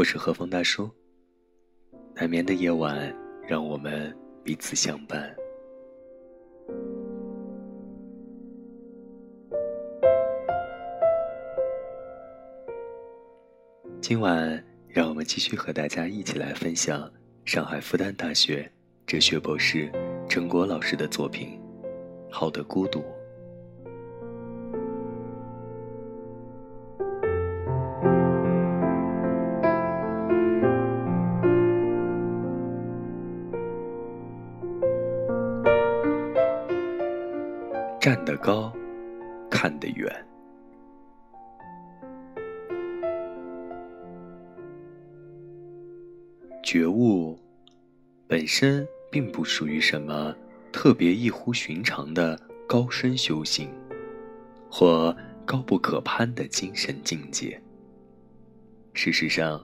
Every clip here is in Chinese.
我是和风大叔。难眠的夜晚，让我们彼此相伴。今晚，让我们继续和大家一起来分享上海复旦大学哲学博士陈果老师的作品《好的孤独》。站得高，看得远。觉悟本身并不属于什么特别异乎寻常的高深修行，或高不可攀的精神境界。事实上，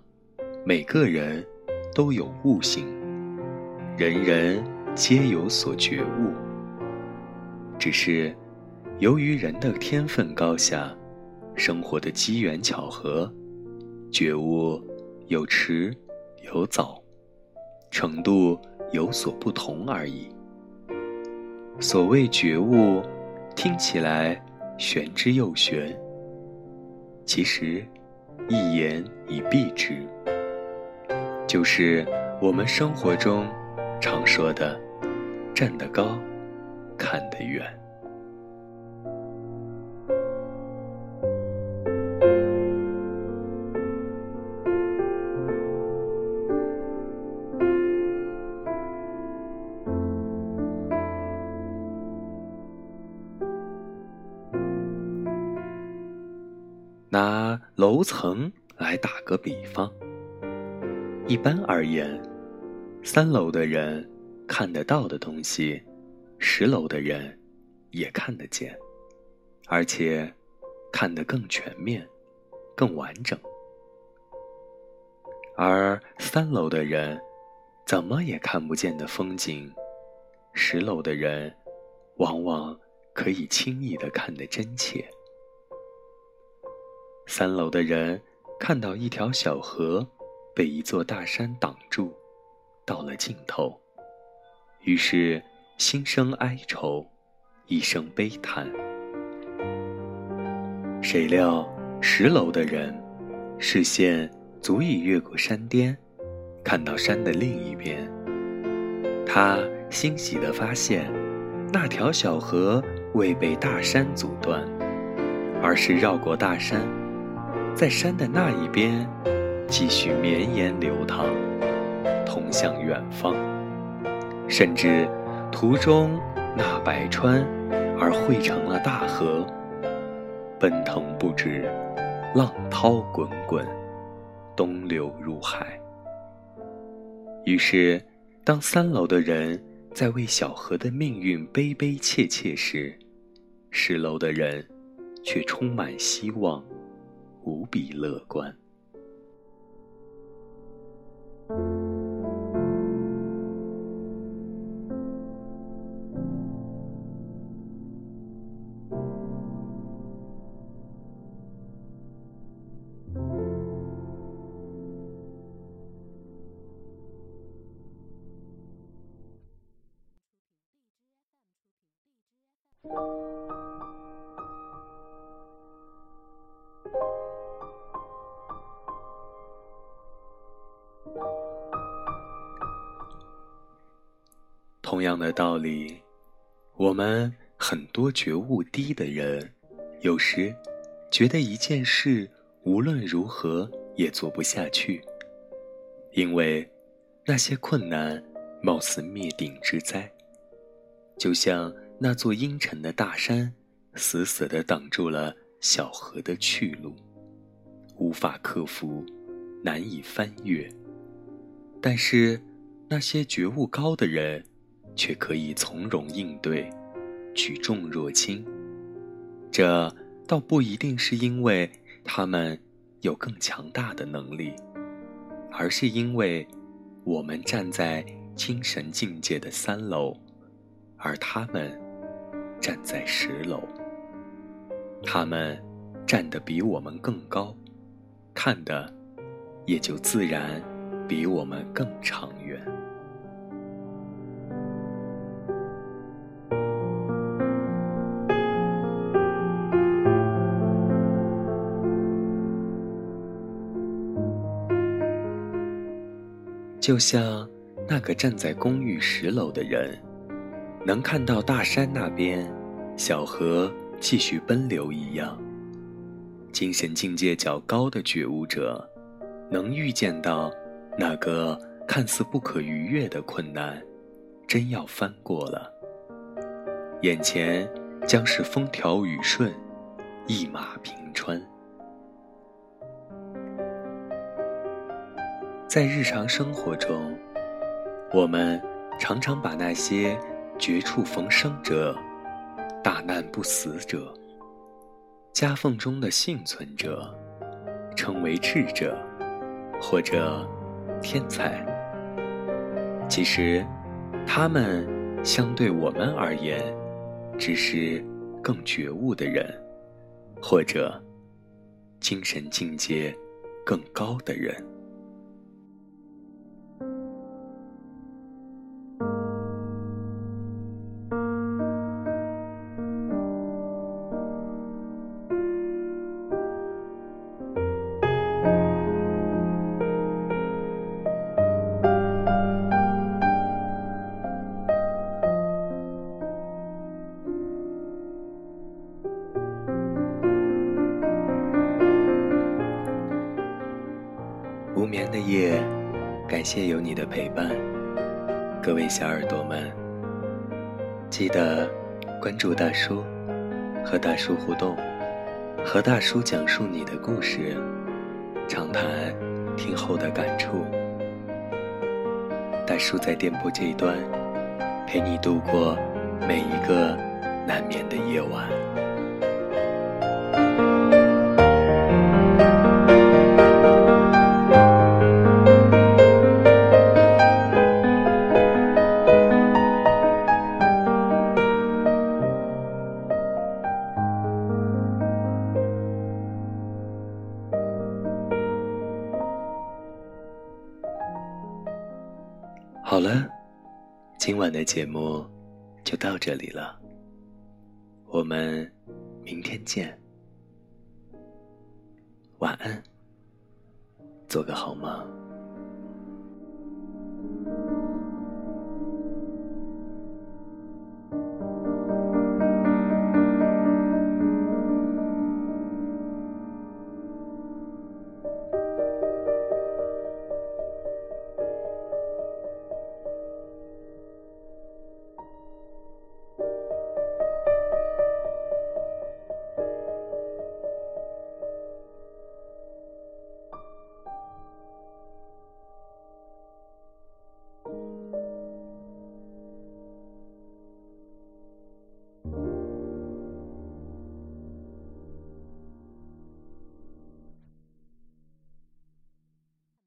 每个人都有悟性，人人皆有所觉悟。只是，由于人的天分高下，生活的机缘巧合，觉悟有迟有早，程度有所不同而已。所谓觉悟，听起来玄之又玄，其实一言以蔽之，就是我们生活中常说的“站得高”。看得远。拿楼层来打个比方，一般而言，三楼的人看得到的东西。十楼的人也看得见，而且看得更全面、更完整。而三楼的人怎么也看不见的风景，十楼的人往往可以轻易的看得真切。三楼的人看到一条小河被一座大山挡住，到了尽头，于是。心生哀愁，一声悲叹。谁料十楼的人，视线足以越过山巅，看到山的另一边。他欣喜地发现，那条小河未被大山阻断，而是绕过大山，在山的那一边继续绵延流淌，通向远方，甚至。途中，那百川而汇成了大河，奔腾不止，浪涛滚滚，东流入海。于是，当三楼的人在为小河的命运悲悲切切时，十楼的人却充满希望，无比乐观。同样的道理，我们很多觉悟低的人，有时觉得一件事无论如何也做不下去，因为那些困难貌似灭顶之灾，就像那座阴沉的大山，死死地挡住了小河的去路，无法克服，难以翻越。但是那些觉悟高的人。却可以从容应对，举重若轻。这倒不一定是因为他们有更强大的能力，而是因为我们站在精神境界的三楼，而他们站在十楼。他们站得比我们更高，看的也就自然比我们更长远。就像那个站在公寓十楼的人，能看到大山那边小河继续奔流一样。精神境界较高的觉悟者，能预见到那个看似不可逾越的困难，真要翻过了，眼前将是风调雨顺，一马平川。在日常生活中，我们常常把那些绝处逢生者、大难不死者、夹缝中的幸存者，称为智者或者天才。其实，他们相对我们而言，只是更觉悟的人，或者精神境界更高的人。眠的夜，感谢有你的陪伴，各位小耳朵们，记得关注大叔，和大叔互动，和大叔讲述你的故事，畅谈听后的感触。大叔在电波这一端，陪你度过每一个难眠的夜晚。了，今晚的节目就到这里了。我们明天见，晚安，做个好梦。